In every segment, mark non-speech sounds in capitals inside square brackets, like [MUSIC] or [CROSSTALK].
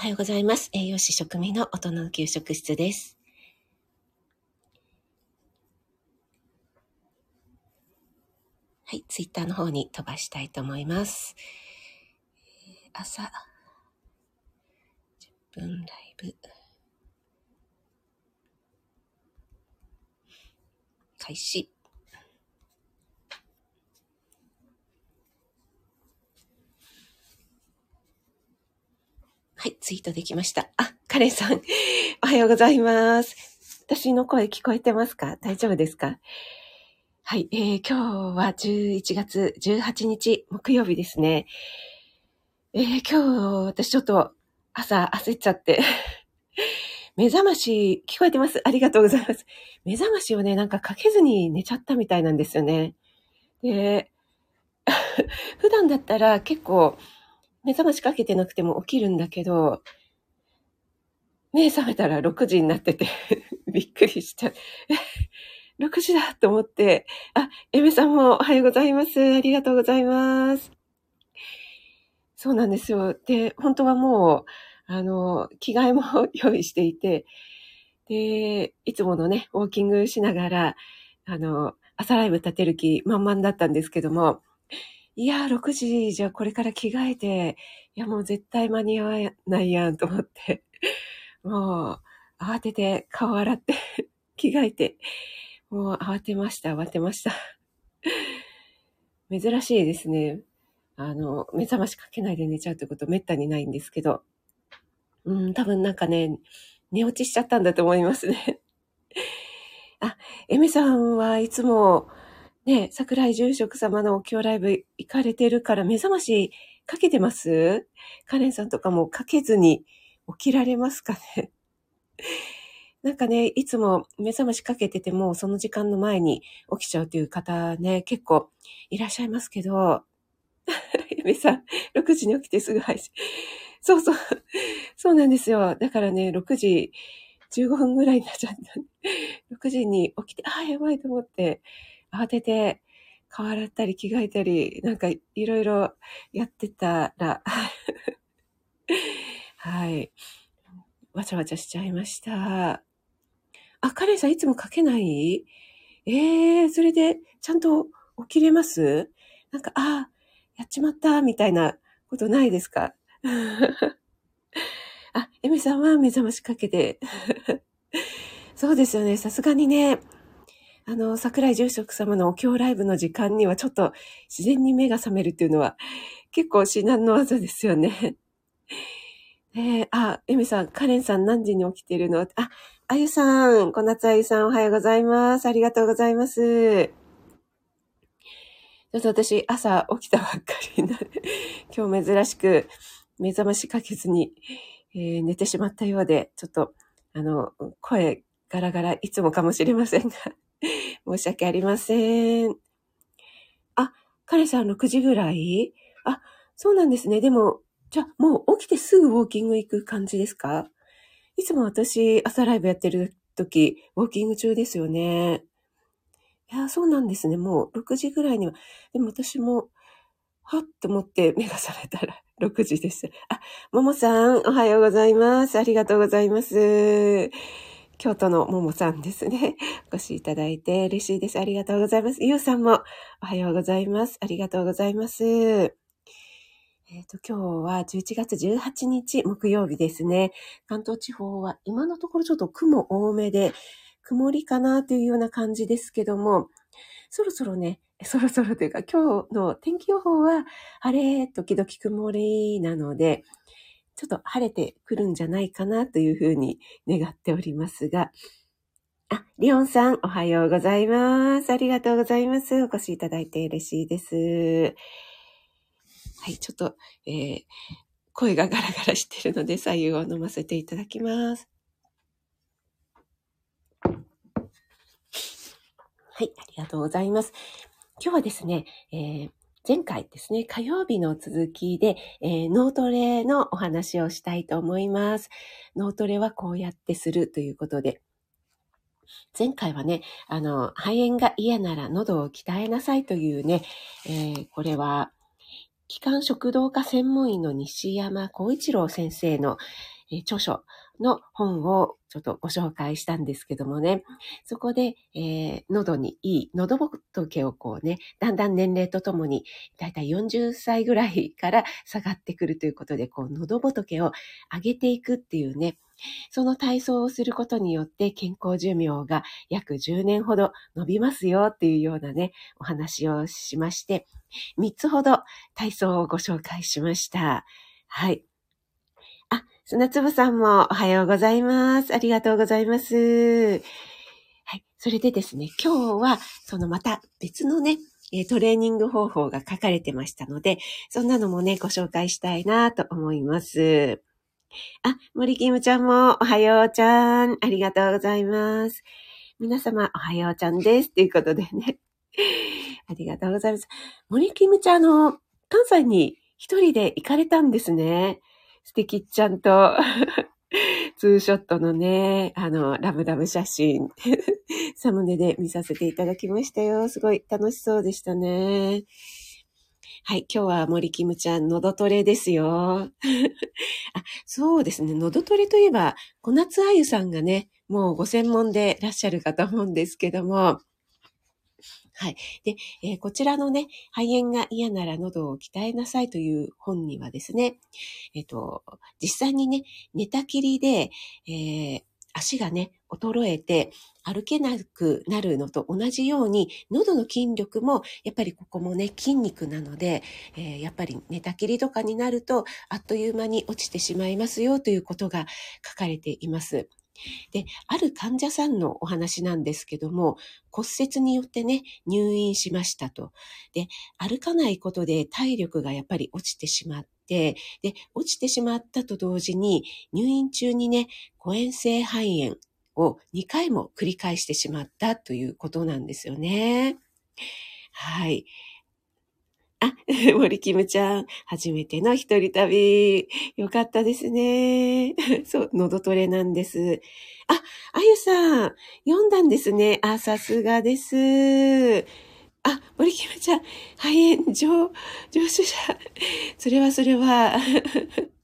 おはようございます。栄養士食味の音の給食室です。はい、ツイッターの方に飛ばしたいと思います。朝、10分ライブ。開始。はい、ツイートできました。あ、カレンさん、[LAUGHS] おはようございます。私の声聞こえてますか？大丈夫ですか？はい、えー、今日は11月18日木曜日ですね。えー、今日私ちょっと朝焦っちゃって [LAUGHS] 目覚まし聞こえてます？ありがとうございます。目覚ましをね、なんかかけずに寝ちゃったみたいなんですよね。で、[LAUGHS] 普段だったら結構目覚ましかけてなくても起きるんだけど、目覚めたら6時になってて [LAUGHS] びっくりしちゃう。え、6時だと思って、あ、エメさんもおはようございます。ありがとうございます。そうなんですよ。で、本当はもう、あの、着替えも用意していて、で、いつものね、ウォーキングしながら、あの、朝ライブ立てる気満々だったんですけども、いや、6時じゃこれから着替えて、いやもう絶対間に合わないやんと思って、[LAUGHS] もう慌てて顔洗って [LAUGHS] 着替えて、もう慌てました、慌てました。珍しいですね。あの、目覚ましかけないで寝ちゃうってことめったにないんですけど、うん、多分なんかね、寝落ちしちゃったんだと思いますね。[LAUGHS] あ、エメさんはいつもね、桜井住職様のお経ライブ行かれてるから目覚ましかけてます？カレンさんとかもかけずに起きられますかね？[LAUGHS] なんかね、いつも目覚ましかけてても、その時間の前に起きちゃうという方ね、結構いらっしゃいますけど、[LAUGHS] ゆめさん、6時に起きてすぐ配信。そうそう。そうなんですよ。だからね、6時15分ぐらいになっちゃった。6時に起きて、ああ、やばいと思って、慌てて顔洗ったり着替えたり、なんかいろいろやってたら [LAUGHS] はい。わちゃわちゃしちゃいました。あ、カレンさんいつも書けない？ええー、それでちゃんと起きれます？なんか、ああ、やっちまった、みたいなことないですか？[LAUGHS] あ、エメさんは目覚ましかけて。[LAUGHS] そうですよね。さすがにね、あの、桜井住職様のお経ライブの時間にはちょっと自然に目が覚めるっていうのは結構至難の技ですよね。[LAUGHS] えー、あ、エミさん、カレンさん何時に起きてるの？あ、あゆさん、小夏あゆさんおはようございます。ありがとうございます。ちょっと私、朝起きたばっかりな [LAUGHS] 今日珍しく目覚ましかけずに、えー、寝てしまったようで、ちょっと、あの、声ガラガラいつもかもしれませんが申し訳ありません。あ、彼さん6時ぐらい？あ、そうなんですね。でも、じゃあもう起きてすぐウォーキング行く感じですか？いつも私朝ライブやってる時、ウォーキング中ですよね。いや、そうなんですね。もう6時ぐらいには。でも私も、はっと思って目が覚めたら [LAUGHS] 6時でした。あ、ももさん、おはようございます。ありがとうございます。京都のももさんですね。[LAUGHS] お越しいただいて嬉しいです。ありがとうございます。ゆうさんもおはようございます。ありがとうございます。えっ、ー、と、今日は11月18日木曜日ですね。関東地方は今のところちょっと雲多めで、曇りかなというような感じですけども、そろそろね、そろそろというか今日の天気予報は晴れ、時々曇りなので、ちょっと晴れてくるんじゃないかなというふうに願っておりますが、あ、リオンさん、おはようございます。ありがとうございます。お越しいただいて嬉しいです。はい、ちょっと、えー、声がガラガラしてるので、左右を飲ませていただきます。はい、ありがとうございます。今日はですね、えー、前回ですね、火曜日の続きで、えー、脳トレのお話をしたいと思います。脳トレはこうやってするということで、前回はね、あの、肺炎が嫌なら喉を鍛えなさいというね、えー、これは、気管食道科専門医の西山幸一郎先生の、えー、著書の本をちょっとご紹介したんですけどもね、そこで、えー、喉にいい、喉仏をこうね、だんだん年齢とともに、だいたい40歳ぐらいから下がってくるということで、こう、喉仏を上げていくっていうね、その体操をすることによって健康寿命が約10年ほど伸びますよっていうようなね、お話をしまして、3つほど体操をご紹介しました。はい。砂粒さんもおはようございます。ありがとうございます。はい。それでですね、今日はそのまた別のね、トレーニング方法が書かれてましたので、そんなのもね、ご紹介したいなと思います。あ、森キムちゃんもおはようちゃん。ありがとうございます。皆様おはようちゃんです。ということでね。[LAUGHS] ありがとうございます。森キムちゃん、の、関西に一人で行かれたんですね。素敵ちゃんと、[LAUGHS] ツーショットのね、あの、ラブラブ写真、[LAUGHS] サムネで見させていただきましたよ。すごい楽しそうでしたね。はい、今日は森キムちゃん、のどトレですよ。[LAUGHS] あ、そうですね、のどトレといえば、小夏あゆさんがね、もうご専門でいらっしゃるかと思うんですけども、はい。で、えー、こちらのね、肺炎が嫌なら喉を鍛えなさいという本にはですね、えっ、ー、と、実際にね、寝たきりで、えー、足がね、衰えて歩けなくなるのと同じように、喉の筋力も、やっぱりここもね、筋肉なので、えー、やっぱり寝たきりとかになると、あっという間に落ちてしまいますよということが書かれています。で、ある患者さんのお話なんですけども、骨折によってね、入院しましたと。で、歩かないことで体力がやっぱり落ちてしまって、で、落ちてしまったと同時に、入院中にね、誤嚥性肺炎を2回も繰り返してしまったということなんですよね。はい。あ、[LAUGHS] 森キムちゃん、初めての一人旅。よかったですね。[LAUGHS] そう、喉トレなんです。あ、あゆさん、読んだんですね。あ、さすがです。あ、森キムちゃん、肺炎上、上手者。それはそれは。[LAUGHS]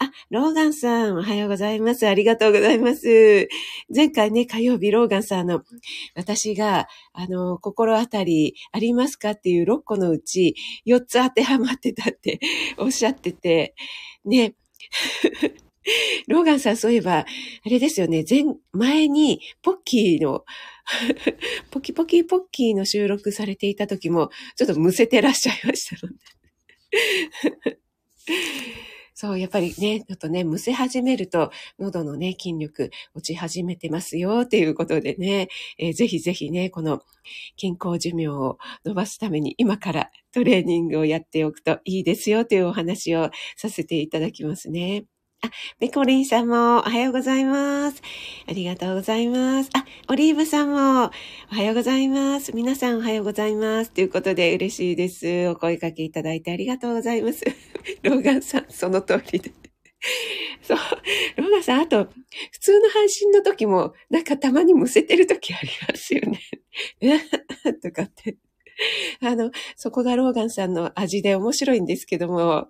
あ、ローガンさん、おはようございます。ありがとうございます。前回ね、火曜日、ローガンさんの、私が、あの、心当たりありますかっていう6個のうち、4つ当てはまってたって [LAUGHS] おっしゃってて、ね、[LAUGHS] ローガンさん、そういえば、あれですよね、前、前に、ポッキーの、[LAUGHS] ポキポキポッキーの収録されていた時も、ちょっとむせてらっしゃいましたので。そう、やっぱりね、ちょっとね、むせ始めると、喉のね、筋力落ち始めてますよ、ということでね、えー、ぜひぜひね、この健康寿命を伸ばすために今からトレーニングをやっておくといいですよ、というお話をさせていただきますね。あ、ペコリンさんもおはようございます。ありがとうございます。あ、オリーブさんもおはようございます。皆さんおはようございます。ということで嬉しいです。お声かけいただいてありがとうございます。[LAUGHS] ローガンさん、その通りで。[LAUGHS] そう。ローガンさん、あと、普通の配信の時も、なんかたまにむせてる時ありますよね。[LAUGHS] とかって。あの、そこがローガンさんの味で面白いんですけども。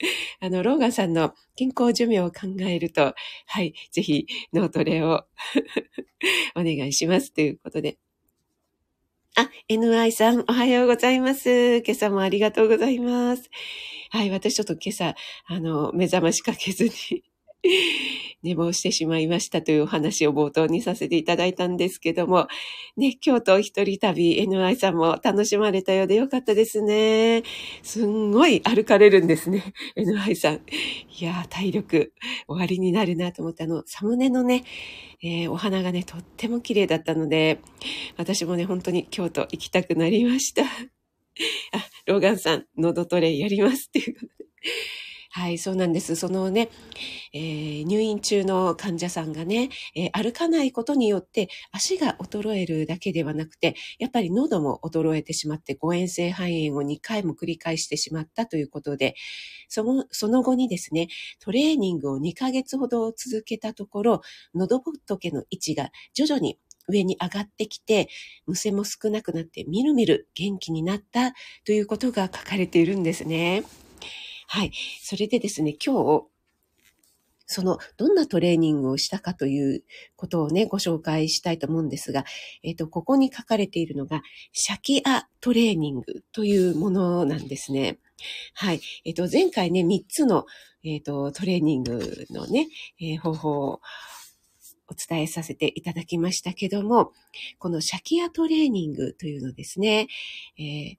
[LAUGHS] あの、ローガンさんの健康寿命を考えると、はい、ぜひ脳トレを [LAUGHS] お願いしますということで。あ、NI さん、おはようございます。今朝もありがとうございます。はい、私ちょっと今朝、あの、目覚ましかけずに寝坊してしまいましたというお話を冒頭にさせていただいたんですけども、ね、京都一人旅 NI さんも楽しまれたようでよかったですね。すんごい歩かれるんですね、NI さん。いやー、体力終わりになるなと思って、あの、サムネのね、えー、お花がね、とっても綺麗だったので、私もね、本当に京都行きたくなりました。あ、ローガンさん、喉トレやりますっていう。はい、そうなんです。そのね、えー、入院中の患者さんがね、えー、歩かないことによって足が衰えるだけではなくて、やっぱり喉も衰えてしまって誤嚥性肺炎を2回も繰り返してしまったということで、その、その後にですね、トレーニングを2ヶ月ほど続けたところ、喉仏の位置が徐々に上に上がってきて、むせも少なくなって、みるみる元気になったということが書かれているんですね。はい。それでですね、今日、その、どんなトレーニングをしたかということをね、ご紹介したいと思うんですが、えっ、ー、と、ここに書かれているのが、シャキアトレーニングというものなんですね。はい。えっ、ー、と、前回ね、3つの、えっ、ー、と、トレーニングのね、え方法をお伝えさせていただきましたけども、このシャキアトレーニングというのですね、えー、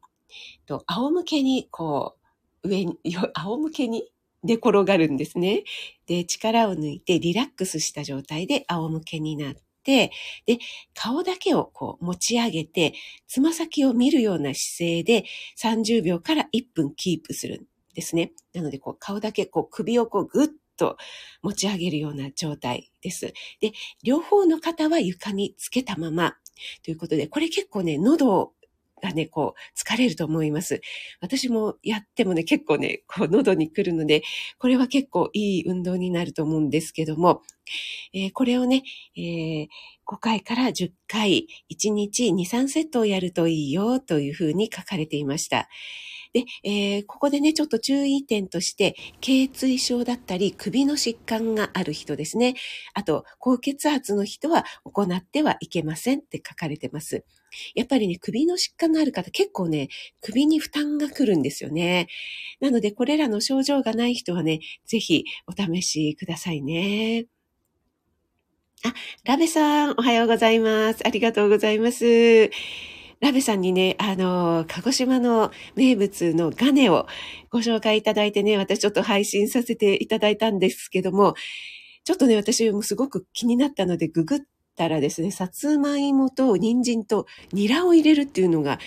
と、仰向けに、こう、上に、仰向けに寝転がるんですね。で、力を抜いてリラックスした状態で仰向けになって、で、顔だけをこう持ち上げて、つま先を見るような姿勢で30秒から1分キープするんですね。なので、こう顔だけこう首をこうぐっと持ち上げるような状態です。で、両方の肩は床につけたままということで、これ結構ね、喉をがね、こう、疲れると思います。私もやってもね、結構ね、こう、喉に来るので、これは結構いい運動になると思うんですけども、えー、これをね、えー、5回から10回、1日2、3セットをやるといいよというふうに書かれていました。で、えー、ここでね、ちょっと注意点として、頸椎症だったり、首の疾患がある人ですね。あと、高血圧の人は行ってはいけませんって書かれてます。やっぱりね、首の疾患のある方結構ね、首に負担が来るんですよね。なので、これらの症状がない人はね、ぜひお試しくださいね。あ、ラベさん、おはようございます。ありがとうございます。ラベさんにね、あの、鹿児島の名物のガネをご紹介いただいてね、私ちょっと配信させていただいたんですけども、ちょっとね、私もすごく気になったのでググったらですね、さつまいもと人参とニラを入れるっていうのが、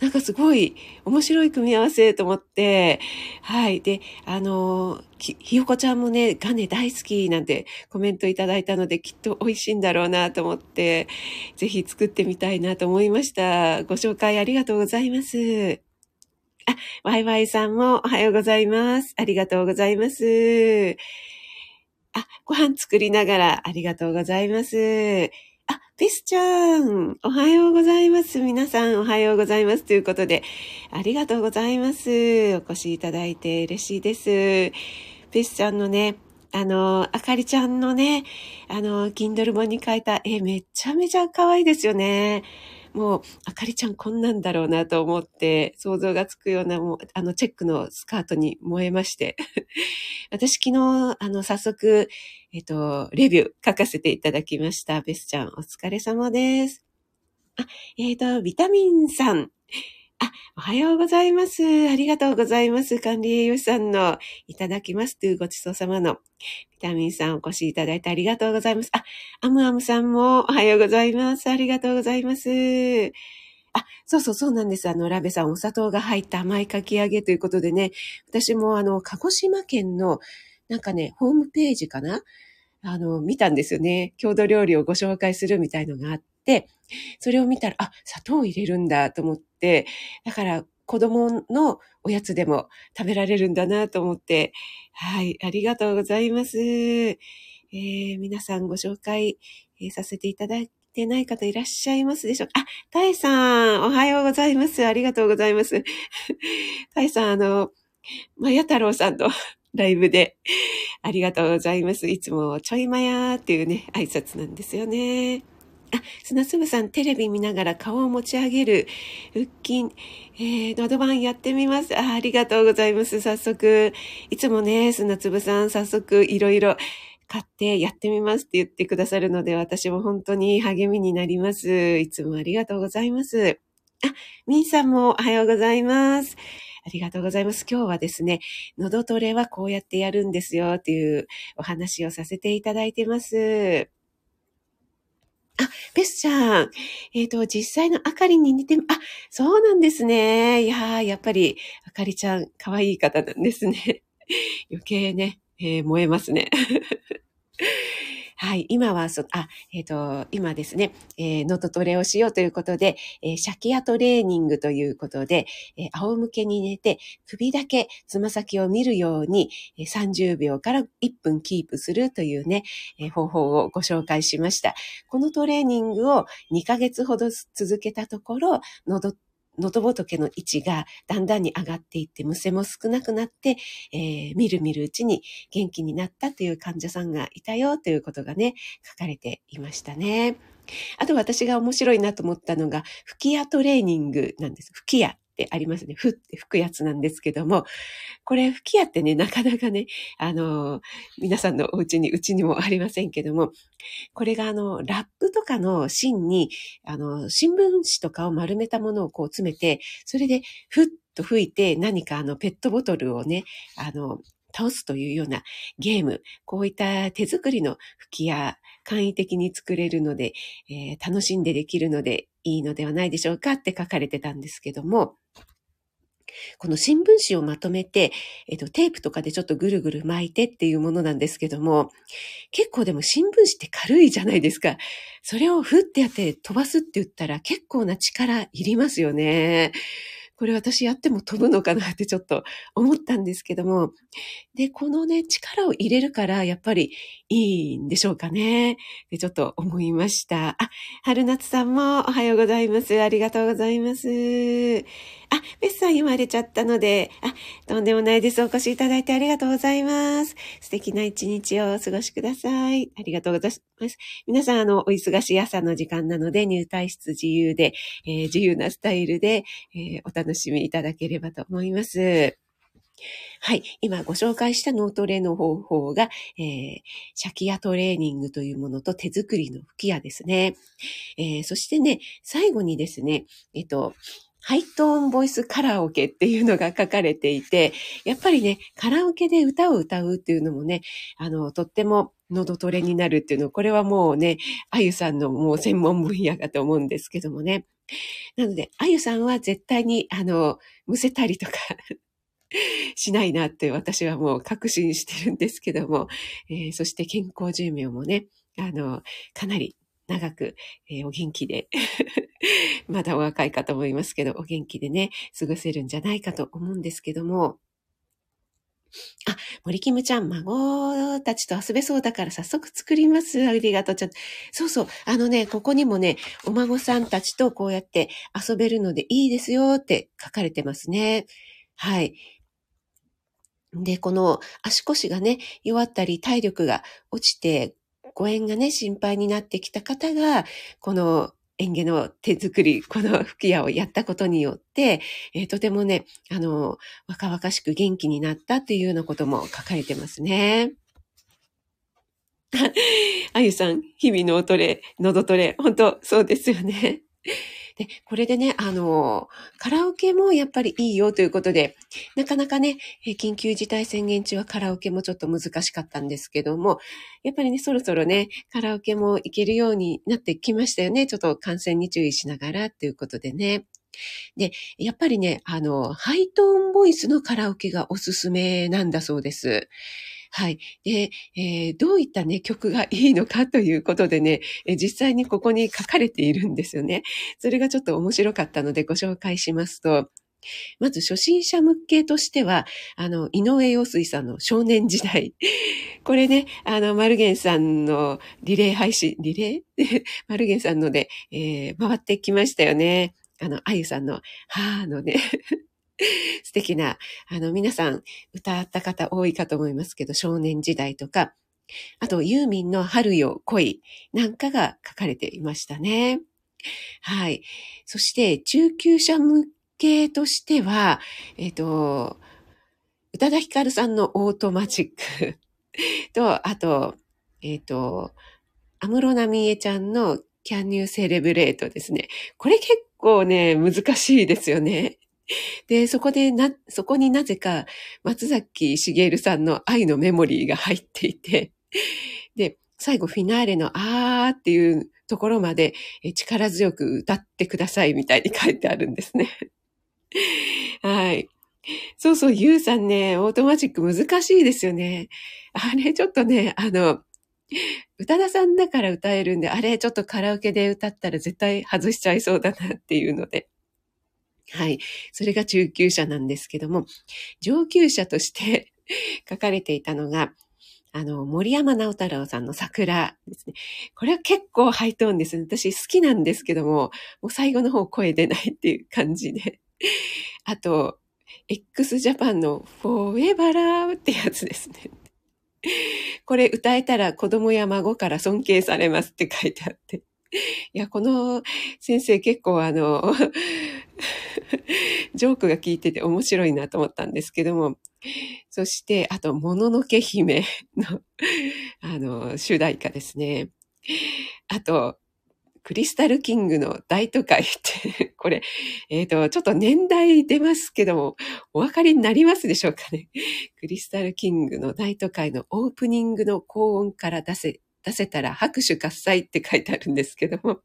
なんかすごい面白い組み合わせと思って、はい。で、あの、ひよこちゃんもね、ガネ大好きなんてコメントいただいたので、きっと美味しいんだろうなと思って、ぜひ作ってみたいなと思いました。ご紹介ありがとうございます。あ、ワイワイさんもおはようございます。ありがとうございます。あ、ご飯作りながらありがとうございます。あ、ピスちゃん、おはようございます。皆さんおはようございます。ということで、ありがとうございます。お越しいただいて嬉しいです。ピスちゃんのね、あの、あかりちゃんのね、あの、Kindle 本に書いた絵めちゃめちゃ可愛いですよね。もう、あかりちゃんこんなんだろうなと思って、想像がつくような、もう、あの、チェックのスカートに燃えまして。[LAUGHS] 私昨日、あの、早速、えっと、レビュー書かせていただきました。ベスちゃん、お疲れ様です。あ、えっ、ー、と、ビタミンさん。あ、おはようございます。ありがとうございます。管理栄養士さんのいただきますというごちそうさまのタミンさんお越しいただいてありがとうございます。あ、アムアムさんもおはようございます。ありがとうございます。あ、そうそうそうなんです。あの、ラベさん、お砂糖が入った甘いかき揚げということでね、私もあの、鹿児島県の、なんかね、ホームページかな？あの、見たんですよね。郷土料理をご紹介するみたいのがあって、それを見たら、あ、砂糖を入れるんだと思って、だから子供のおやつでも食べられるんだなと思って、はい、ありがとうございます。えー、皆さんご紹介、させていただいてない方いらっしゃいますでしょうか？あ、タイさん、おはようございます。ありがとうございます。[LAUGHS] タイさん、あの、まや太郎さんと [LAUGHS] ライブで、ありがとうございます。いつもちょいまやーっていうね、挨拶なんですよね。あ、砂粒さん、テレビ見ながら顔を持ち上げる腹筋、えー、喉盤やってみますあ。ありがとうございます。早速、いつもね、砂粒さん、早速、いろいろ買ってやってみますって言ってくださるので、私も本当に励みになります。いつもありがとうございます。あ、みんさんもおはようございます。ありがとうございます。今日はですね、喉トレはこうやってやるんですよっていうお話をさせていただいてます。あ、ベスちゃん。えっ、ー、と、実際のあかりに似て、あ、そうなんですね。いやー、やっぱり、あかりちゃん、可愛い方なんですね。余計ね、えー、燃えますね。はい、今はそ、あ、えっ、ー、と、今ですね、えー、ノートトレをしようということで、えー、シャキアトレーニングということで、えー、仰向けに寝て、首だけつま先を見るように、えー、30秒から1分キープするというね、えー、方法をご紹介しました。このトレーニングを2ヶ月ほど続けたところ、喉喉仏の位置がだんだんに上がっていって、むせも少なくなって、えー、みるみるうちに元気になったという患者さんがいたよということがね、書かれていましたね。あと私が面白いなと思ったのが、吹き矢トレーニングなんです。吹き矢ってありますね。ふって吹くやつなんですけども、これ吹き矢ってね、なかなかね、あの、皆さんのお家に、うちにもありませんけども、これがあの、ラップとかの芯に、あの、新聞紙とかを丸めたものをこう詰めて、それでふっと吹いて何かあの、ペットボトルをね、あの、倒すというようなゲーム、こういった手作りの吹き矢、簡易的に作れるので、えー、楽しんでできるのでいいのではないでしょうかって書かれてたんですけども、この新聞紙をまとめて、えっと、テープとかでちょっとぐるぐる巻いてっていうものなんですけども、結構でも新聞紙って軽いじゃないですか。それをふってやって飛ばすって言ったら結構な力いりますよね。これ私やっても飛ぶのかなってちょっと思ったんですけども、で、このね、力を入れるから、やっぱりいいんでしょうかね。で、ちょっと思いました。あ、春夏さんもおはようございます。ありがとうございます。あ、ベスさん言われちゃったので、あ、とんでもないです。お越しいただいてありがとうございます。素敵な一日をお過ごしください。ありがとうございます。皆さん、あの、お忙しい朝の時間なので、入退室自由で、えー、自由なスタイルで、えー、お楽しみしみいただければと思います。はい。今ご紹介した脳トレの方法が、えー、シャキヤトレーニングというものと手作りの吹き矢ですね。えー、そしてね、最後にですね、えっと、ハイトーンボイスカラオケっていうのが書かれていて、やっぱりね、カラオケで歌を歌うっていうのもね、あの、とっても喉トレになるっていうの、これはもうね、あゆさんのもう専門分野だと思うんですけどもね。なので、あゆさんは絶対に、あの、むせたりとか [LAUGHS] しないなって私はもう確信してるんですけども、えー、そして健康寿命もね、あの、かなり長く、えー、お元気で [LAUGHS] まだお若いかと思いますけど、お元気でね、過ごせるんじゃないかと思うんですけども、あ、森キムちゃん、孫たちと遊べそうだから早速作ります。ありがとう。ちゃん。そうそう。あのね、ここにもね、お孫さんたちとこうやって遊べるのでいいですよって書かれてますね。はい。で、この足腰がね、弱ったり体力が落ちて誤嚥がね、心配になってきた方が、この園芸の手作り、この吹き矢をやったことによって、えー、とてもね、あの、若々しく元気になったっていうようなことも書かれてますね。[LAUGHS] あゆさん、日々のおトレ、喉トレ、本当そうですよね。で、これでね、あの、カラオケもやっぱりいいよということで、なかなかね、緊急事態宣言中はカラオケもちょっと難しかったんですけども、やっぱりね、そろそろね、カラオケも行けるようになってきましたよね。ちょっと感染に注意しながらっていうことでね。で、やっぱりね、あの、ハイトーンボイスのカラオケがおすすめなんだそうです。はい。で、えー、どういったね、曲がいいのかということでね、え実際にここに書かれているんですよね。それがちょっと面白かったのでご紹介しますと、まず初心者向けとしては、あの、井上陽水さんの少年時代。[LAUGHS] これね、あの、マルゲンさんのリレー配信、リレー？マルゲンさんので、えー、回ってきましたよね。あの、あゆさんの、はーのね [LAUGHS] [LAUGHS] 素敵な、あの、皆さん歌った方多いかと思いますけど、少年時代とか、あと、ユーミンの春よ、来いなんかが書かれていましたね。はい。そして、中級者向けとしては、えっ、ー、と、宇多田ヒカルさんのオートマチック [LAUGHS] と、あと、えっ、ー、と、安室奈美恵ちゃんの CAN YOU CELEBRATE ですね。これ結構ね、難しいですよね。[LAUGHS] で、そこでな、そこになぜか松崎しげるさんの愛のメモリーが入っていて、[LAUGHS] で、最後フィナーレのあーっていうところまで力強く歌ってくださいみたいに書いてあるんですね。[LAUGHS] はい。そうそう、ゆうさんね、オートマチック難しいですよね。あれ、ちょっとね、あの、宇多田さんだから歌えるんで、あれ、ちょっとカラオケで歌ったら絶対外しちゃいそうだなっていうので。はい。それが中級者なんですけども、上級者として [LAUGHS] 書かれていたのが、あの、森山直太朗さんの桜ですね。これは結構ハイトーンですね。私好きなんですけども、もう最後の方声出ないっていう感じで。あと、x ジャパンの Forever Love ってやつですね。これ歌えたら子供や孫から尊敬されますって書いてあって。いや、この先生結構あの、[LAUGHS] ジョークが聞いてて面白いなと思ったんですけども、そして、あと、もののけ姫の [LAUGHS] あの、主題歌ですね。あと、クリスタルキングの大都会って [LAUGHS] これ、えっ、ー、と、ちょっと年代出ますけども、お分かりになりますでしょうかね。クリスタルキングの大都会のオープニングの高音から出せ、出せたら拍手喝采って書いてあるんですけども。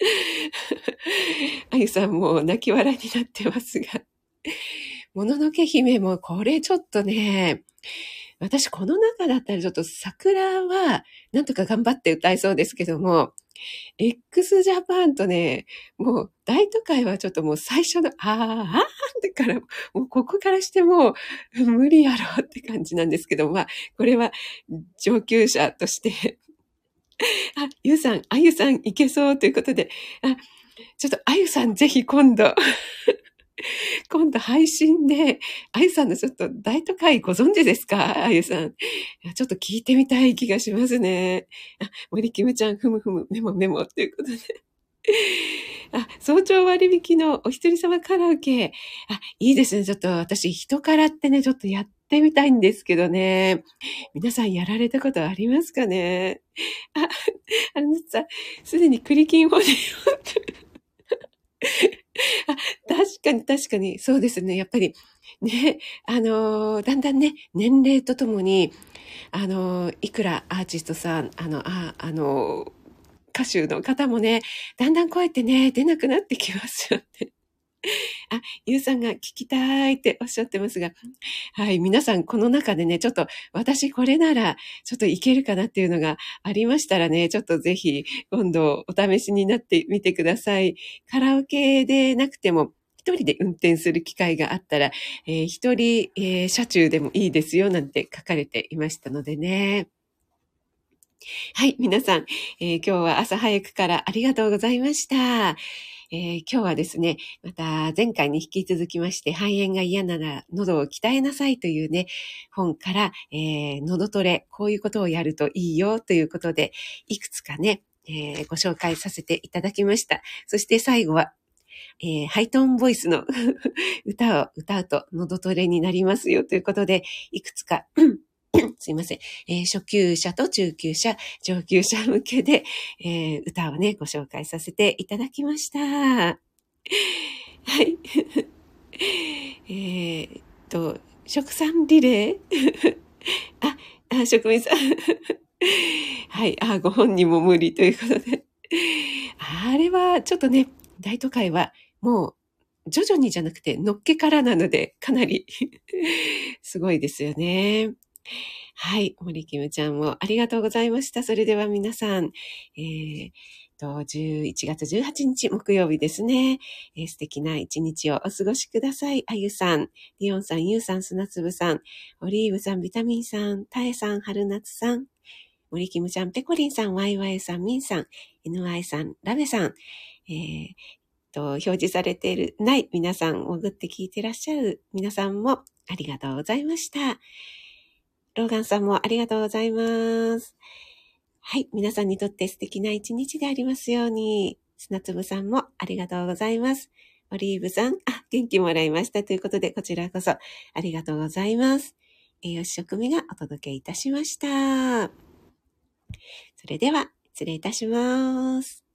[LAUGHS] あゆさんも泣き笑いになってますが。もののけ姫もこれちょっとね、私この中だったらちょっと桜はなんとか頑張って歌いそうですけども、x ジャパンとね、もう大都会はちょっともう最初の、あーあーってから、もうここからしてもう無理やろって感じなんですけど、まあ、これは上級者としてあ、ゆうさん、あゆさんいけそうということで、あ、ちょっとあゆさんぜひ今度 [LAUGHS] 今度配信で、あゆさんのちょっと大都会ご存知ですか？あゆさん。ちょっと聞いてみたい気がしますね。あ、森キムちゃん、ふむふむ、メモメモということで。[LAUGHS] あ、早朝割引のお一人様カラオケ。あ、いいですね。ちょっと私人からってね、ちょっとやっってみたいんですけどね。皆さんやられたことありますかね？あ、あのさ、すでにクリキンホネあ確かに確かに、そうですね。やっぱり、ね、あのー、だんだんね、年齢とともに、あのー、いくらアーティストさん、あの、あ、あのー、歌手の方もね、だんだん声ってね、出なくなってきますよね。[LAUGHS] あ、ゆうさんが聞きたいっておっしゃってますが、はい、皆さんこの中でね、ちょっと私これならちょっといけるかなっていうのがありましたらね、ちょっとぜひ今度お試しになってみてください。カラオケでなくても、一人で運転する機会があったら、えー、一人、えー、車中でもいいですよなんて書かれていましたのでね。はい、皆さん、えー、今日は朝早くからありがとうございました。えー、今日はですね、また前回に引き続きまして、肺炎が嫌なら喉を鍛えなさいというね、本から、えー、喉トレ、こういうことをやるといいよということで、いくつかね、えー、ご紹介させていただきました。そして最後は、えー、ハイトーンボイスの [LAUGHS] 歌を歌うと喉トレになりますよということで、いくつか [LAUGHS] すいません、えー、初級者と中級者、上級者向けで、えー、歌をね、ご紹介させていただきました。[LAUGHS] はい。[LAUGHS] え、っと、食産リレー？あ、あ、職人さんはい。あ、ご本人も無理ということで。あれは、ちょっとね、大都会は、もう、徐々にじゃなくて、のっけからなので、かなりすごいですよね。[LAUGHS] はい。森キムちゃんもありがとうございました。それでは皆さん、えー、と、11月18日木曜日ですね。えー、素敵な一日をお過ごしください。あゆさん、リオンさん、ゆうさん、砂粒さん、オリーブさん、ビタミンさん、タエさん、春夏さん、森キムちゃん、ペコリンさん、ワイワイさん、ミンさん、NY さん、ラベさん、えー、と、表示されている、ない皆さん、潜って聞いてらっしゃる皆さんもありがとうございました。ローガンさんもありがとうございます。はい。皆さんにとって素敵な一日でありますように。砂粒さんもありがとうございます。オリーブさん、あ、元気もらいました。ということで、こちらこそありがとうございます。栄養士食味がお届けいたしました。それでは、失礼いたします。